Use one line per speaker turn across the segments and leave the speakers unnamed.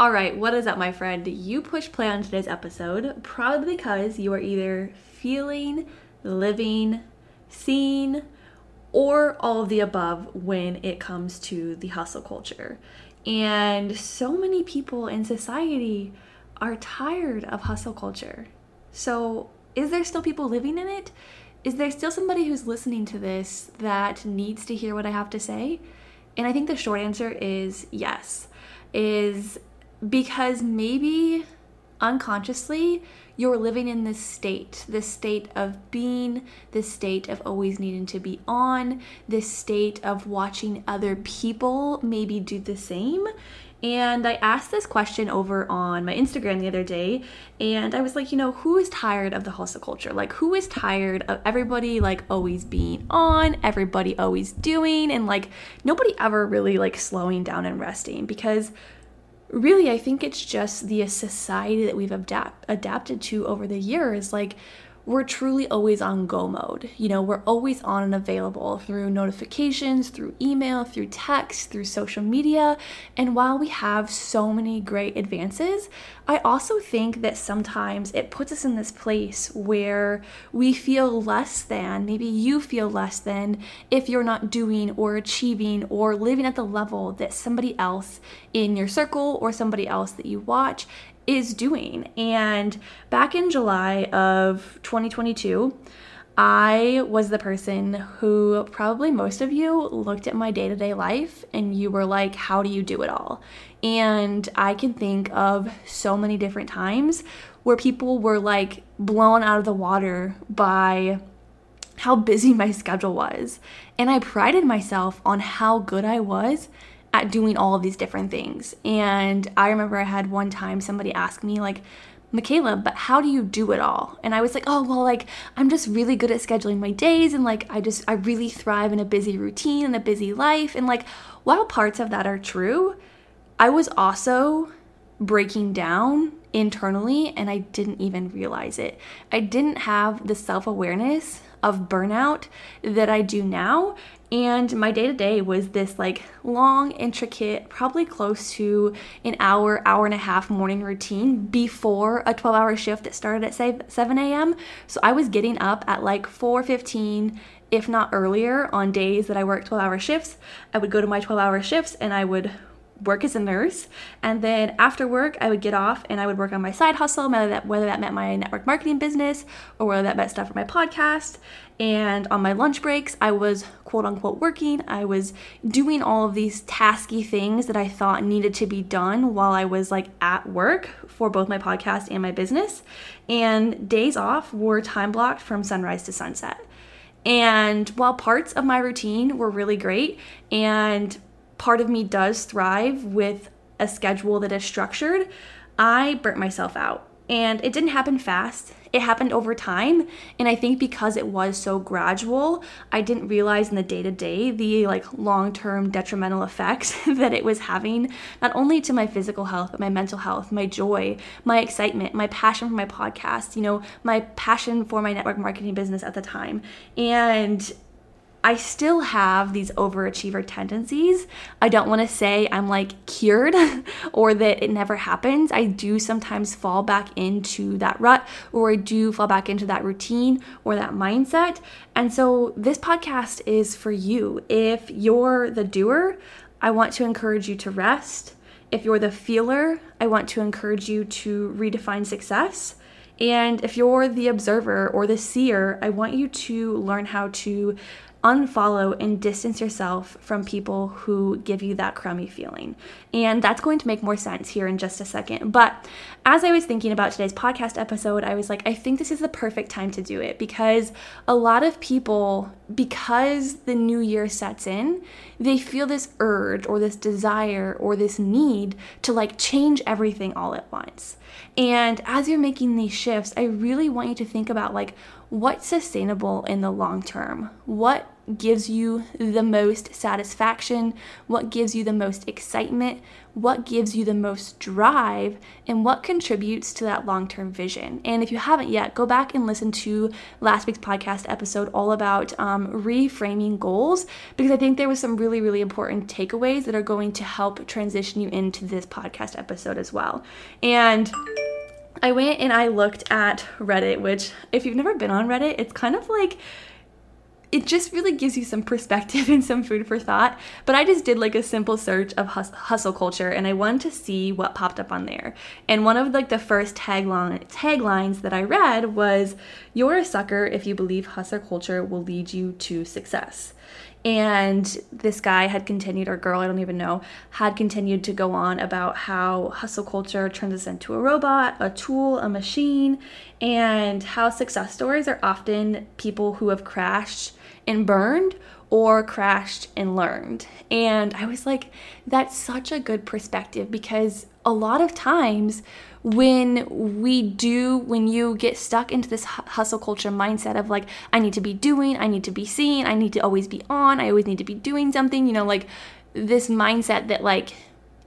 All right, what is up, my friend? You push play on today's episode probably because you are either feeling, living, seeing, or all of the above when it comes to the hustle culture. And so many people in society are tired of hustle culture. So, is there still people living in it? Is there still somebody who's listening to this that needs to hear what I have to say? And I think the short answer is yes. Is because maybe unconsciously you're living in this state this state of being this state of always needing to be on this state of watching other people maybe do the same and I asked this question over on my Instagram the other day, and I was like, you know, who is tired of the hustle culture? Like, who is tired of everybody like always being on, everybody always doing, and like nobody ever really like slowing down and resting? Because really, I think it's just the society that we've adapt- adapted to over the years. Like, we're truly always on go mode. You know, we're always on and available through notifications, through email, through text, through social media. And while we have so many great advances, I also think that sometimes it puts us in this place where we feel less than, maybe you feel less than, if you're not doing or achieving or living at the level that somebody else in your circle or somebody else that you watch is doing. And back in July of 2022, I was the person who probably most of you looked at my day to day life and you were like, How do you do it all? And I can think of so many different times where people were like blown out of the water by how busy my schedule was. And I prided myself on how good I was at doing all of these different things. And I remember I had one time somebody ask me, like, Michaela, but how do you do it all? And I was like, oh, well, like, I'm just really good at scheduling my days. And like, I just, I really thrive in a busy routine and a busy life. And like, while parts of that are true, I was also breaking down internally and I didn't even realize it. I didn't have the self awareness of burnout that I do now. And my day to day was this like long, intricate, probably close to an hour, hour and a half morning routine before a 12 hour shift that started at say 7 a.m. So I was getting up at like 4:15 if not earlier on days that I worked 12 hour shifts. I would go to my 12 hour shifts and I would work as a nurse and then after work i would get off and i would work on my side hustle whether that whether that meant my network marketing business or whether that meant stuff for my podcast. And on my lunch breaks i was quote unquote working. I was doing all of these tasky things that i thought needed to be done while i was like at work for both my podcast and my business. And days off were time blocked from sunrise to sunset. And while parts of my routine were really great and part of me does thrive with a schedule that is structured, I burnt myself out. And it didn't happen fast. It happened over time, and I think because it was so gradual, I didn't realize in the day-to-day the like long-term detrimental effects that it was having not only to my physical health, but my mental health, my joy, my excitement, my passion for my podcast, you know, my passion for my network marketing business at the time. And I still have these overachiever tendencies. I don't want to say I'm like cured or that it never happens. I do sometimes fall back into that rut or I do fall back into that routine or that mindset. And so this podcast is for you. If you're the doer, I want to encourage you to rest. If you're the feeler, I want to encourage you to redefine success. And if you're the observer or the seer, I want you to learn how to unfollow and distance yourself from people who give you that crummy feeling. And that's going to make more sense here in just a second. But as I was thinking about today's podcast episode, I was like, I think this is the perfect time to do it because a lot of people, because the new year sets in, they feel this urge or this desire or this need to like change everything all at once. And as you're making these shifts, I really want you to think about like, what's sustainable in the long term? What gives you the most satisfaction? What gives you the most excitement? What gives you the most drive? And what contributes to that long term vision? And if you haven't yet, go back and listen to last week's podcast episode all about um, reframing goals because I think there was some really, really important takeaways that are going to help transition you into this podcast episode as well. And I went and I looked at Reddit, which, if you've never been on Reddit, it's kind of like it just really gives you some perspective and some food for thought. But I just did like a simple search of hus- hustle culture and I wanted to see what popped up on there. And one of like the first tagline taglines that I read was you're a sucker if you believe hustle culture will lead you to success. And this guy had continued, or girl, I don't even know, had continued to go on about how hustle culture turns us into a robot, a tool, a machine, and how success stories are often people who have crashed and burned or crashed and learned. And I was like, that's such a good perspective because a lot of times when we do, when you get stuck into this hustle culture mindset of like, I need to be doing, I need to be seen, I need to always be on, I always need to be doing something, you know, like this mindset that like,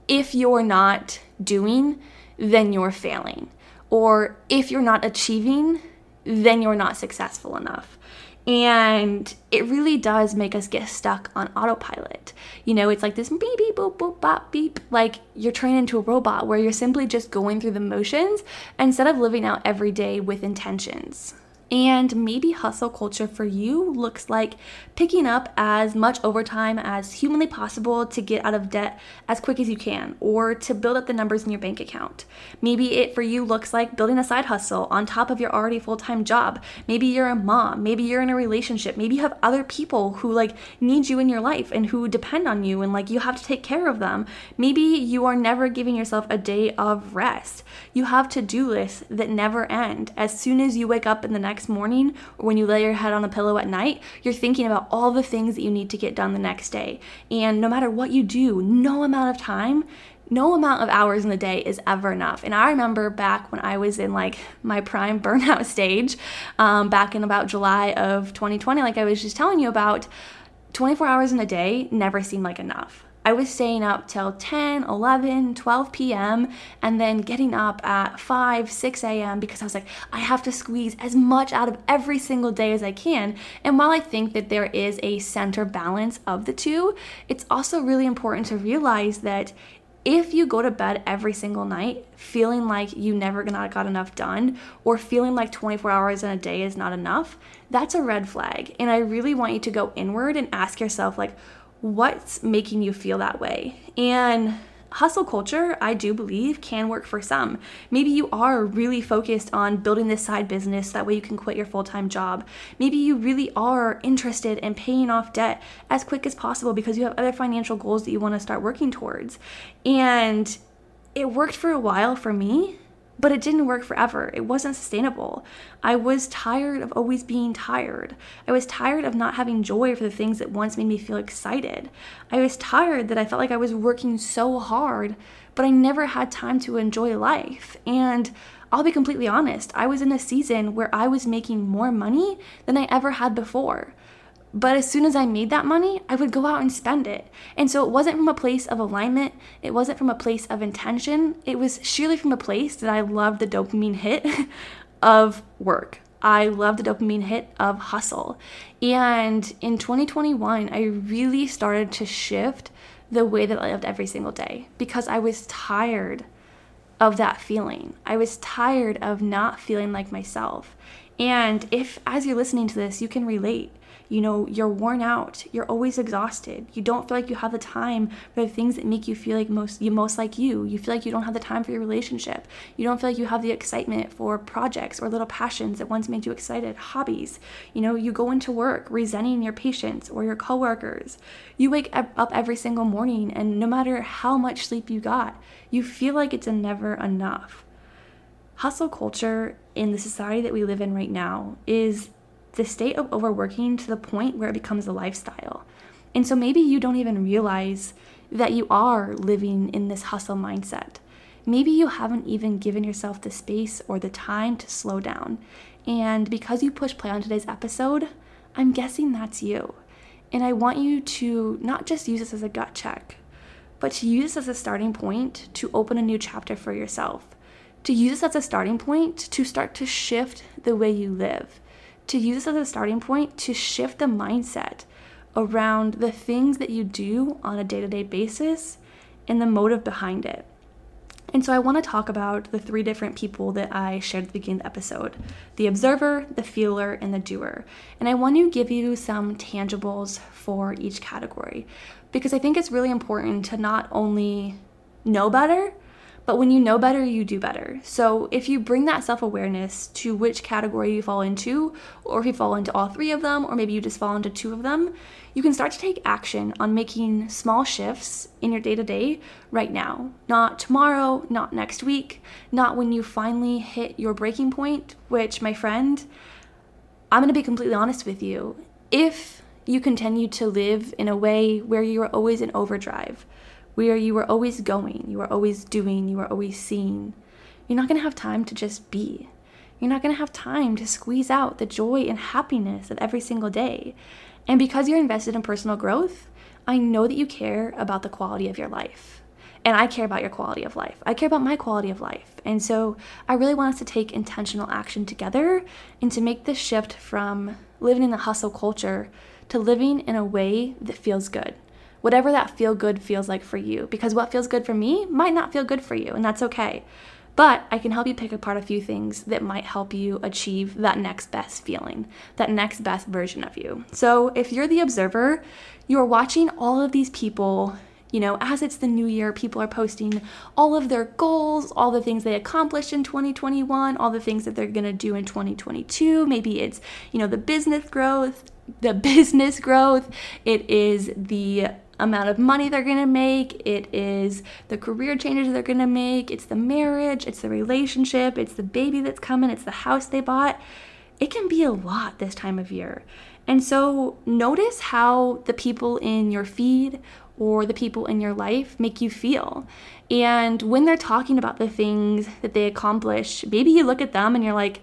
if you're not doing, then you're failing. Or if you're not achieving, then you're not successful enough. And it really does make us get stuck on autopilot. You know, it's like this beep, beep, boop, boop, bop, beep. Like you're trained into a robot where you're simply just going through the motions instead of living out every day with intentions. And maybe hustle culture for you looks like picking up as much overtime as humanly possible to get out of debt as quick as you can or to build up the numbers in your bank account. Maybe it for you looks like building a side hustle on top of your already full-time job. Maybe you're a mom, maybe you're in a relationship, maybe you have other people who like need you in your life and who depend on you and like you have to take care of them. Maybe you are never giving yourself a day of rest. You have to-do lists that never end. As soon as you wake up in the next next morning or when you lay your head on the pillow at night, you're thinking about all the things that you need to get done the next day. And no matter what you do, no amount of time no amount of hours in the day is ever enough. And I remember back when I was in like my prime burnout stage, um, back in about July of 2020, like I was just telling you about, 24 hours in a day never seemed like enough. I was staying up till 10, 11, 12 p.m. and then getting up at 5, 6 a.m. because I was like, I have to squeeze as much out of every single day as I can. And while I think that there is a center balance of the two, it's also really important to realize that if you go to bed every single night feeling like you never got enough done or feeling like 24 hours in a day is not enough, that's a red flag. And I really want you to go inward and ask yourself, like, what's making you feel that way. And hustle culture, I do believe, can work for some. Maybe you are really focused on building this side business, that way you can quit your full time job. Maybe you really are interested in paying off debt as quick as possible because you have other financial goals that you want to start working towards. And it worked for a while for me but it didn't work forever. It wasn't sustainable. I was tired of always being tired. I was tired of not having joy for the things that once made me feel excited. I was tired that I felt like I was working so hard, but I never had time to enjoy life. And I'll be completely honest, I was in a season where I was making more money than I ever had before. But as soon as I made that money, I would go out and spend it. And so it wasn't from a place of alignment, it wasn't from a place of intention. It was sheerly from a place that I loved the dopamine hit of work. I loved the dopamine hit of hustle. And in 2021, I really started to shift the way that I lived every single day because I was tired of that feeling. I was tired of not feeling like myself. And if, as you're listening to this, you can relate, You know, you're worn out. You're always exhausted. You don't feel like you have the time for the things that make you feel like most you most like you. You feel like you don't have the time for your relationship. You don't feel like you have the excitement for projects or little passions that once made you excited, hobbies. You know, you go into work resenting your patients or your coworkers. You wake up every single morning and no matter how much sleep you got, you feel like it's never enough. Hustle culture in the society that we live in right now is the state of overworking to the point where it becomes a lifestyle. And so maybe you don't even realize that you are living in this hustle mindset. Maybe you haven't even given yourself the space or the time to slow down. And because you push play on today's episode, I'm guessing that's you. And I want you to not just use this as a gut check, but to use this as a starting point to open a new chapter for yourself. To use this as a starting point to start to shift the way you live to use as a starting point to shift the mindset around the things that you do on a day to day basis and the motive behind it. And so I want to talk about the three different people that I shared at the beginning of the episode the observer, the feeler, and the doer. And I want to give you some tangibles for each category because I think it's really important to not only know better, but when you know better, you do better. So if you bring that self awareness to which category you fall into, or if you fall into all three of them, or maybe you just fall into two of them, you can start to take action on making small shifts in your day to day right now. Not tomorrow, not next week, not when you finally hit your breaking point, which, my friend, I'm gonna be completely honest with you. If you continue to live in a way where you are always in overdrive, where you were always going, you were always doing, you were always seeing. You're not going to have time to just be. You're not going to have time to squeeze out the joy and happiness of every single day. And because you're invested in personal growth, I know that you care about the quality of your life. And I care about your quality of life. I care about my quality of life. And so I really want us to take intentional action together and to make this shift from living in the hustle culture to living in a way that feels good whatever that feel good feels like for you. Because what feels good for me might not feel good for you, and that's okay. But I can help you pick apart a few things that might help you achieve that next best feeling, that next best version of you. So if you're the observer, you're watching all of these people you know, as it's the new year, people are posting all of their goals, all the things they accomplished in 2021, all the things that they're to do in 2022. Maybe it's, you know, the business growth, the business growth, it is the amount of money they're going to make, it is the career changes they're going to make, it's the marriage, it's the relationship, it's the baby that's coming, it's the house they bought. It can be a lot this time of year. And so notice how the people in your feed or the people in your life make you feel. And when they're talking about the things that they accomplish, maybe you look at them and you're like,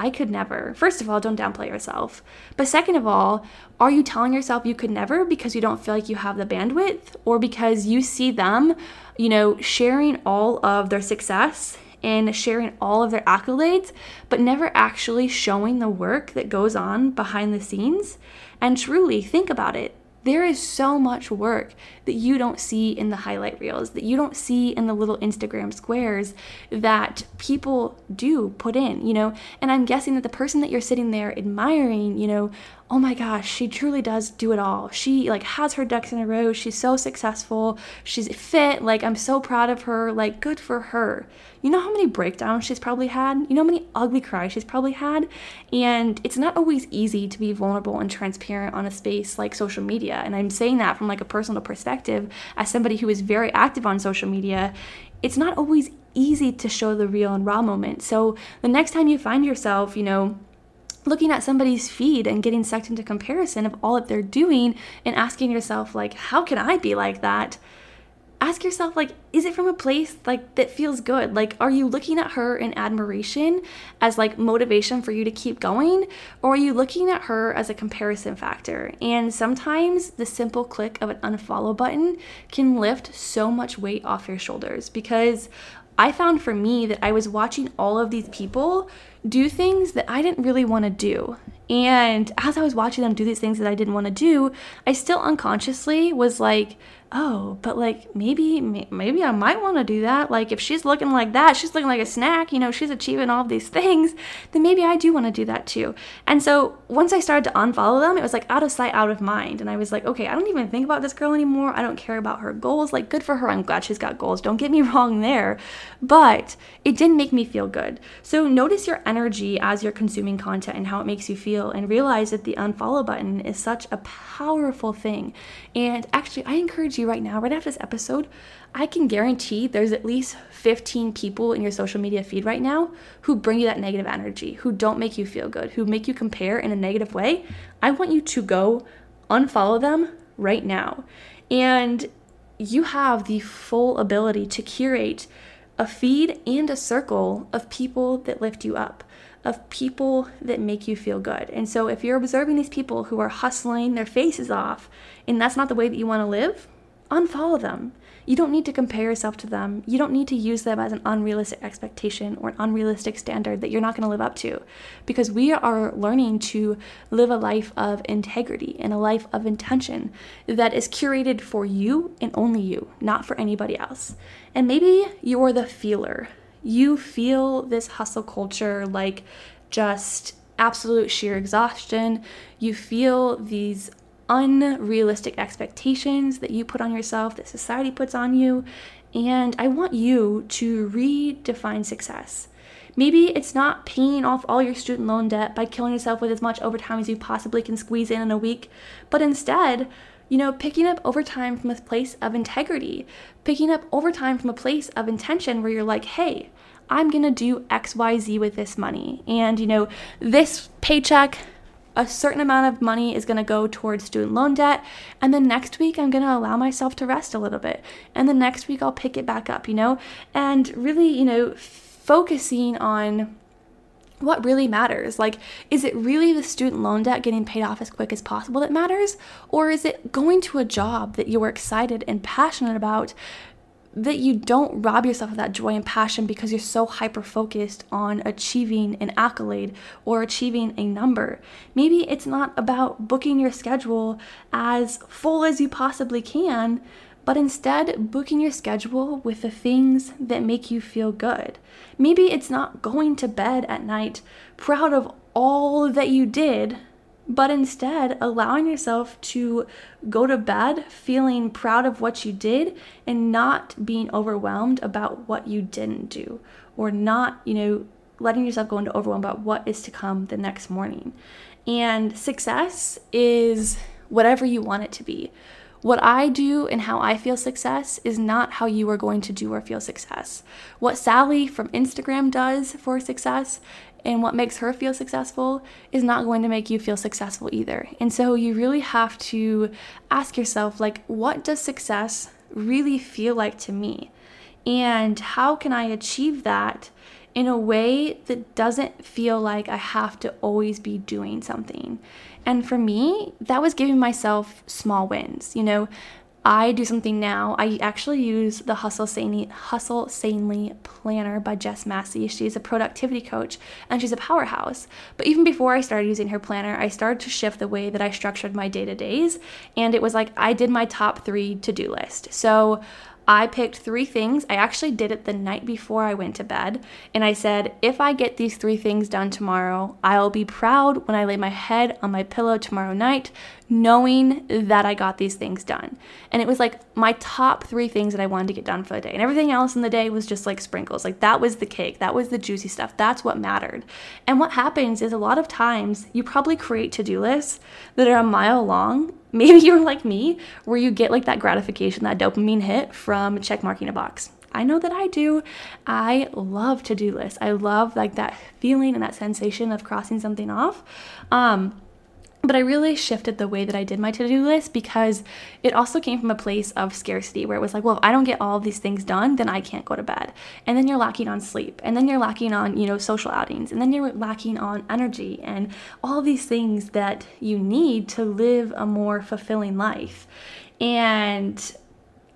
I could never. First of all, don't downplay yourself. But second of all, are you telling yourself you could never because you don't feel like you have the bandwidth or because you see them, you know, sharing all of their success and sharing all of their accolades, but never actually showing the work that goes on behind the scenes? And truly think about it. There is so much work that you don't see in the highlight reels, that you don't see in the little Instagram squares that people do put in, you know. And I'm guessing that the person that you're sitting there admiring, you know, oh my gosh, she truly does do it all. She like has her ducks in a row. She's so successful. She's fit. Like I'm so proud of her. Like good for her. You know how many breakdowns she's probably had? You know how many ugly cries she's probably had? And it's not always easy to be vulnerable and transparent on a space like social media. And I'm saying that from like a personal perspective as somebody who is very active on social media. It's not always easy to show the real and raw moment. So the next time you find yourself, you know, looking at somebody's feed and getting sucked into comparison of all that they're doing and asking yourself like how can i be like that? Ask yourself like is it from a place like that feels good? Like are you looking at her in admiration as like motivation for you to keep going? Or are you looking at her as a comparison factor? And sometimes the simple click of an unfollow button can lift so much weight off your shoulders because I found for me that I was watching all of these people do things that I didn't really want to do. And as I was watching them do these things that I didn't want to do, I still unconsciously was like, oh, but like maybe maybe I might want to do that. Like if she's looking like that, she's looking like a snack, you know, she's achieving all of these things, then maybe I do want to do that too. And so once I started to unfollow them, it was like out of sight, out of mind. And I was like, okay, I don't even think about this girl anymore. I don't care about her goals. Like good for her. I'm glad she's got goals. Don't get me wrong there. But it didn't make me feel good. So notice your energy as you're consuming content and how it makes you feel and realize that the unfollow button is such a powerful thing. And actually, I encourage you right now, right after this episode, I can guarantee there's at least 15 people in your social media feed right now who bring you that negative energy, who don't make you feel good, who make you compare in a negative way. I want you to go unfollow them right now. And you have the full ability to curate a feed and a circle of people that lift you up of people that make you feel good. And so if you're observing these people who are hustling their faces off and that's not the way that you want to live, unfollow them. You don't need to compare yourself to them. You don't need to use them as an unrealistic expectation or an unrealistic standard that you're not going to live up to. Because we are learning to live a life of integrity and a life of intention that is curated for you and only you, not for anybody else. And maybe you're the feeler you feel this hustle culture like just absolute sheer exhaustion. You feel these unrealistic expectations that you put on yourself, that society puts on you. And I want you to redefine success. Maybe it's not paying off all your student loan debt by killing yourself with as much overtime as you possibly can squeeze in in a week, but instead, you know, picking up overtime from a place of integrity, picking up overtime from a place of intention where you're like, hey, I'm gonna do XYZ with this money. And, you know, this paycheck, a certain amount of money is gonna go towards student loan debt. And then next week, I'm gonna allow myself to rest a little bit. And the next week, I'll pick it back up, you know? And really, you know, focusing on what really matters? Like, is it really the student loan debt getting paid off as quick as possible that matters? Or is it going to a job that you are excited and passionate about that you don't rob yourself of that joy and passion because you're so hyper focused on achieving an accolade or achieving a number. Maybe it's not about booking your schedule as full as you possibly can, but instead booking your schedule with the things that make you feel good. Maybe it's not going to bed at night proud of all that you did but instead allowing yourself to go to bed feeling proud of what you did and not being overwhelmed about what you didn't do or not, you know, letting yourself go into overwhelm about what is to come the next morning. And success is whatever you want it to be. What I do and how I feel success is not how you are going to do or feel success. What Sally from Instagram does for success and what makes her feel successful is not going to make you feel successful either. And so you really have to ask yourself like what does success really feel like to me? And how can I achieve that in a way that doesn't feel like I have to always be doing something? And for me, that was giving myself small wins. You know, I do something now. I actually use the Hustle Sanely, Hustle Sanely Planner by Jess Massey. She's a productivity coach and she's a powerhouse. But even before I started using her planner, I started to shift the way that I structured my day to days. And it was like I did my top three to do list. So I picked three things. I actually did it the night before I went to bed. And I said, if I get these three things done tomorrow, I'll be proud when I lay my head on my pillow tomorrow night, knowing that I got these things done. And it was like my top three things that I wanted to get done for the day. And everything else in the day was just like sprinkles. Like that was the cake, that was the juicy stuff. That's what mattered. And what happens is a lot of times you probably create to do lists that are a mile long Maybe you're like me, where you get like that gratification, that dopamine hit from check marking a box. I know that I do. I love to do lists. I love like that feeling and that sensation of crossing something off. Um, but I really shifted the way that I did my to do list because it also came from a place of scarcity where it was like, well, if I don't get all of these things done, then I can't go to bed. And then you're lacking on sleep. And then you're lacking on, you know, social outings. And then you're lacking on energy and all these things that you need to live a more fulfilling life. And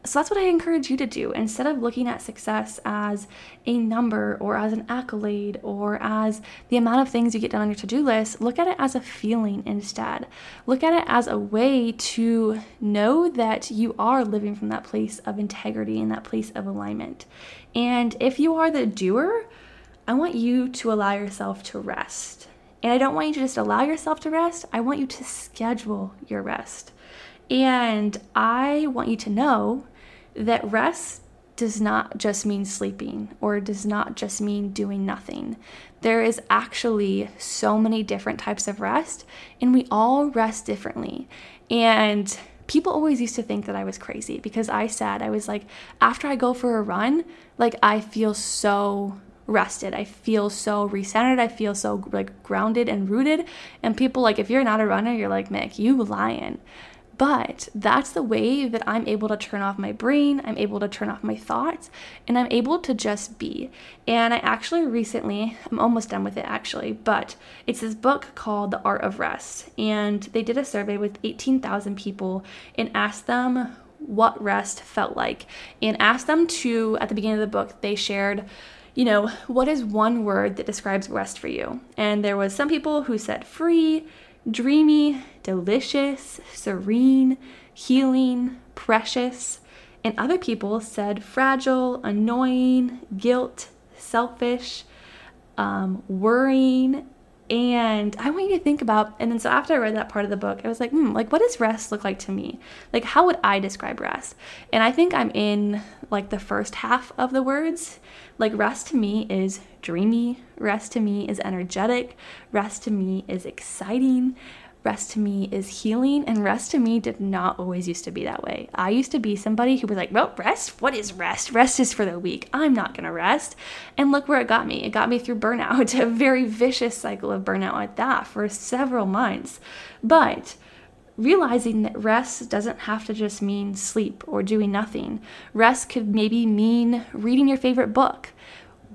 so that's what I encourage you to do. Instead of looking at success as a number or as an accolade or as the amount of things you get done on your to do list, look at it as a feeling instead. Look at it as a way to know that you are living from that place of integrity and that place of alignment. And if you are the doer, I want you to allow yourself to rest. And I don't want you to just allow yourself to rest, I want you to schedule your rest. And I want you to know that rest does not just mean sleeping or does not just mean doing nothing. There is actually so many different types of rest, and we all rest differently. And people always used to think that I was crazy because I said, I was like, after I go for a run, like I feel so rested. I feel so recentered. I feel so like grounded and rooted. And people like, if you're not a runner, you're like, Mick, you lying. But that's the way that I'm able to turn off my brain, I'm able to turn off my thoughts, and I'm able to just be. And I actually recently, I'm almost done with it actually, but it's this book called The Art of Rest. And they did a survey with 18,000 people and asked them what rest felt like, and asked them to, at the beginning of the book, they shared you know, what is one word that describes rest for you? And there was some people who said free, dreamy, delicious, serene, healing, precious. And other people said fragile, annoying, guilt, selfish, um, worrying. And I want you to think about, and then so after I read that part of the book, I was like, hmm, like what does rest look like to me? Like how would I describe rest? And I think I'm in like the first half of the words. Like rest to me is dreamy, rest to me is energetic, rest to me is exciting, rest to me is healing and rest to me did not always used to be that way. I used to be somebody who was like well rest? What is rest? Rest is for the weak. I'm not going to rest. And look where it got me. It got me through burnout a very vicious cycle of burnout at that for several months. But realizing that rest doesn't have to just mean sleep or doing nothing. Rest could maybe mean reading your favorite book,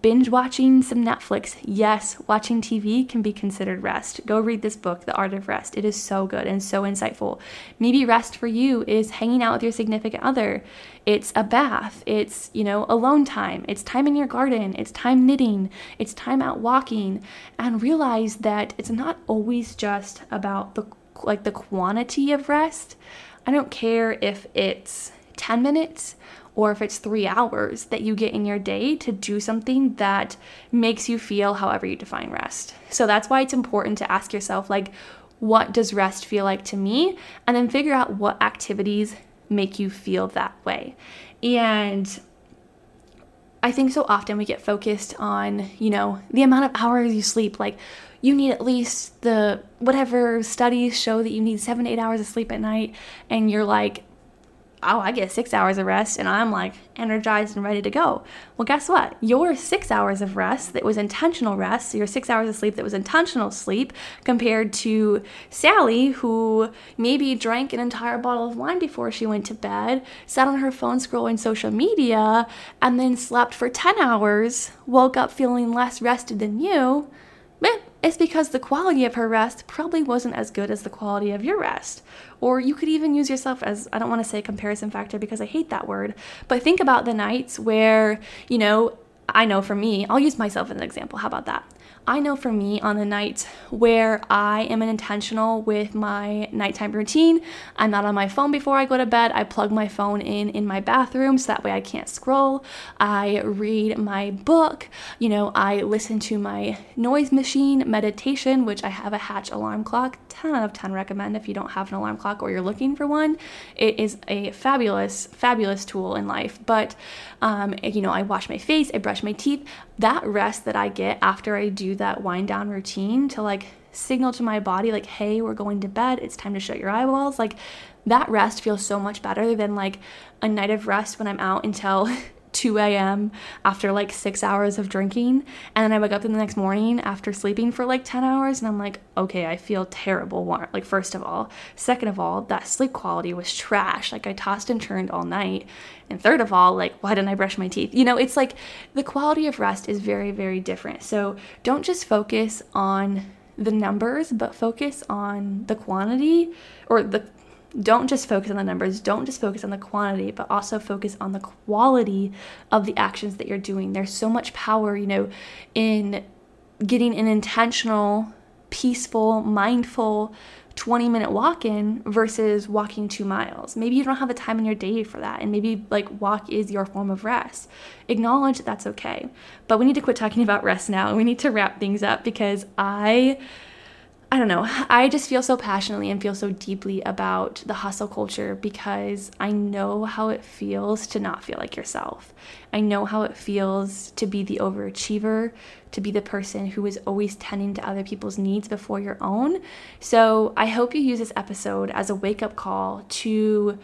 binge watching some Netflix. Yes, watching TV can be considered rest. Go read this book, The Art of Rest. It is so good and so insightful. Maybe rest for you is hanging out with your significant other. It's a bath. It's, you know, alone time. It's time in your garden. It's time knitting. It's time out walking. And realize that it's not always just about the like the quantity of rest. I don't care if it's 10 minutes or if it's three hours that you get in your day to do something that makes you feel however you define rest. So that's why it's important to ask yourself, like, what does rest feel like to me? And then figure out what activities make you feel that way. And I think so often we get focused on, you know, the amount of hours you sleep. Like, you need at least the whatever studies show that you need seven eight hours of sleep at night. And you're like, oh, I get six hours of rest and I'm like energized and ready to go. Well, guess what? Your six hours of rest that was intentional rest, your six hours of sleep that was intentional sleep, compared to Sally, who maybe drank an entire bottle of wine before she went to bed, sat on her phone scrolling social media, and then slept for 10 hours, woke up feeling less rested than you. Eh, it's because the quality of her rest probably wasn't as good as the quality of your rest. Or you could even use yourself as, I don't want to say comparison factor because I hate that word, but think about the nights where, you know, I know for me, I'll use myself as an example. How about that? I know for me, on the nights where I am intentional with my nighttime routine, I'm not on my phone before I go to bed. I plug my phone in in my bathroom so that way I can't scroll. I read my book. You know, I listen to my noise machine meditation, which I have a Hatch alarm clock. 10 out of 10 recommend if you don't have an alarm clock or you're looking for one. It is a fabulous, fabulous tool in life. But, um, you know, I wash my face, I brush my teeth. That rest that I get after I do that wind down routine to like signal to my body, like, hey, we're going to bed, it's time to shut your eyeballs. Like, that rest feels so much better than like a night of rest when I'm out until 2 a.m. after like six hours of drinking. And then I wake up the next morning after sleeping for like 10 hours and I'm like, okay, I feel terrible. Like, first of all. Second of all, that sleep quality was trash. Like, I tossed and turned all night. And third of all, like, why didn't I brush my teeth? You know, it's like the quality of rest is very, very different. So don't just focus on the numbers, but focus on the quantity or the Don't just focus on the numbers, don't just focus on the quantity, but also focus on the quality of the actions that you're doing. There's so much power, you know, in getting an intentional, peaceful, mindful 20 minute walk in versus walking two miles. Maybe you don't have the time in your day for that, and maybe like walk is your form of rest. Acknowledge that that's okay. But we need to quit talking about rest now and we need to wrap things up because I I don't know. I just feel so passionately and feel so deeply about the hustle culture because I know how it feels to not feel like yourself. I know how it feels to be the overachiever, to be the person who is always tending to other people's needs before your own. So I hope you use this episode as a wake up call to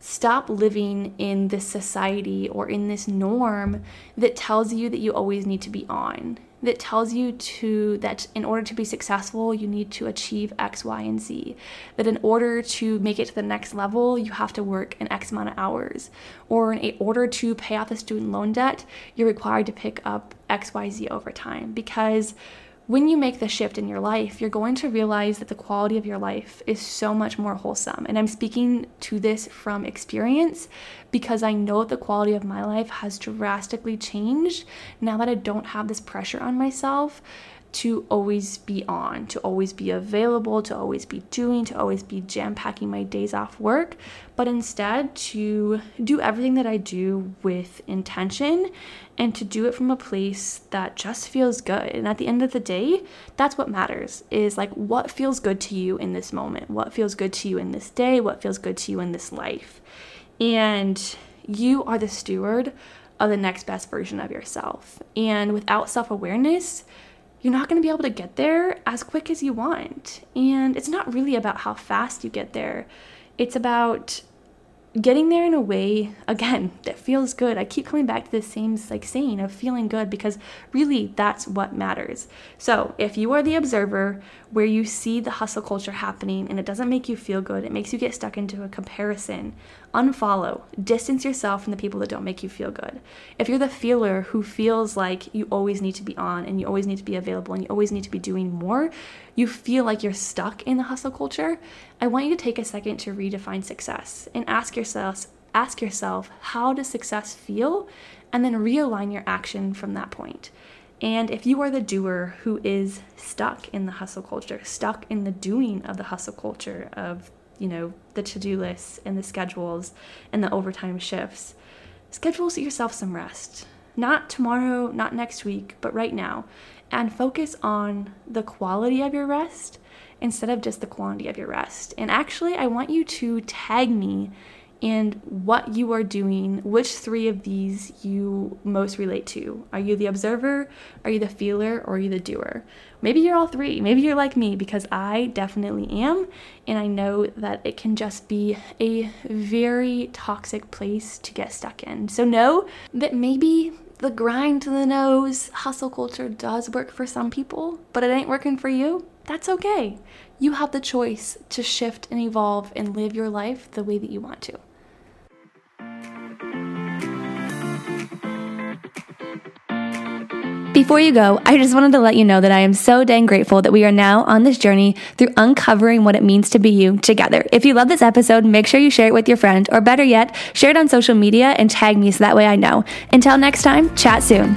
stop living in this society or in this norm that tells you that you always need to be on that tells you to that in order to be successful you need to achieve x y and z. That in order to make it to the next level you have to work an x amount of hours. Or in order to pay off the student loan debt you're required to pick up xyz over time. Because when you make the shift in your life, you're going to realize that the quality of your life is so much more wholesome. And I'm speaking to this from experience because I know the quality of my life has drastically changed now that I don't have this pressure on myself to always be on, to always be available, to always be doing, to always be jam packing my days off work, but instead to do everything that I do with intention and to do it from a place that just feels good. And at the end of the day, that's what matters is like what feels good to you in this moment, what feels good to you in this day, what feels good to you in this life. And you are the steward of the next best version of yourself. And without self awareness, you're not going to be able to get there as quick as you want. And it's not really about how fast you get there, it's about getting there in a way again that feels good. I keep coming back to the same like saying of feeling good because really that's what matters. So if you are the observer where you see the hustle culture happening and it doesn't make you feel good it makes you get stuck into a comparison unfollow distance yourself from the people that don't make you feel good. If you're the feeler who feels like you always need to be on and you always need to be available and you always need to be doing more you feel like you're stuck in the hustle culture, I want you to take a second to redefine success and ask yourself ask yourself how does success feel and then realign your action from that point. And if you are the doer who is stuck in the hustle culture, stuck in the doing of the hustle culture of, you know, the to-do lists and the schedules and the overtime shifts, schedule yourself some rest. Not tomorrow, not next week, but right now and focus on the quality of your rest instead of just the quantity of your rest. And actually, I want you to tag me in what you are doing, which three of these you most relate to. Are you the observer? Are you the feeler? Or are you the doer? Maybe you're all three. Maybe you're like me because I definitely am. And I know that it can just be a very toxic place to get stuck in. So know that maybe the grind to the nose hustle culture does work for some people, but it ain't working for you, that's okay. You have the choice to shift and evolve and live your life the way that you want to. Before you go, I just wanted to let you know that I am so dang grateful that we are now on this journey through uncovering what it means to be you together. If you love this episode, make sure you share it with your friend, or better yet, share it on social media and tag me so that way I know. Until next time, chat soon.